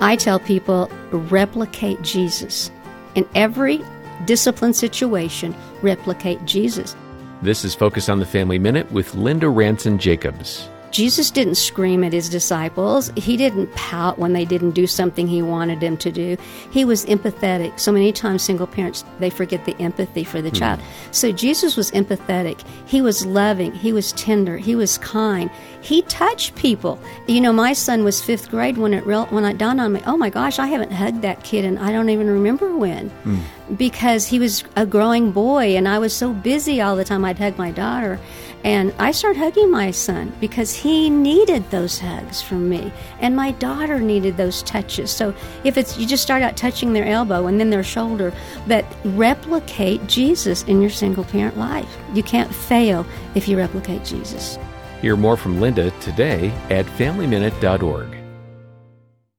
I tell people replicate Jesus. In every discipline situation, replicate Jesus. This is Focus on the Family Minute with Linda Ranson Jacobs. Jesus didn't scream at his disciples. He didn't pout when they didn't do something he wanted them to do. He was empathetic. So many times, single parents, they forget the empathy for the mm. child. So Jesus was empathetic. He was loving. He was tender. He was kind. He touched people. You know, my son was fifth grade when it real, when it dawned on me, oh my gosh, I haven't hugged that kid and I don't even remember when. Mm. Because he was a growing boy and I was so busy all the time, I'd hug my daughter. And I started hugging my son because he needed those hugs from me. And my daughter needed those touches. So if it's, you just start out touching their elbow and then their shoulder, but replicate Jesus in your single parent life. You can't fail if you replicate Jesus. Hear more from Linda today at FamilyMinute.org.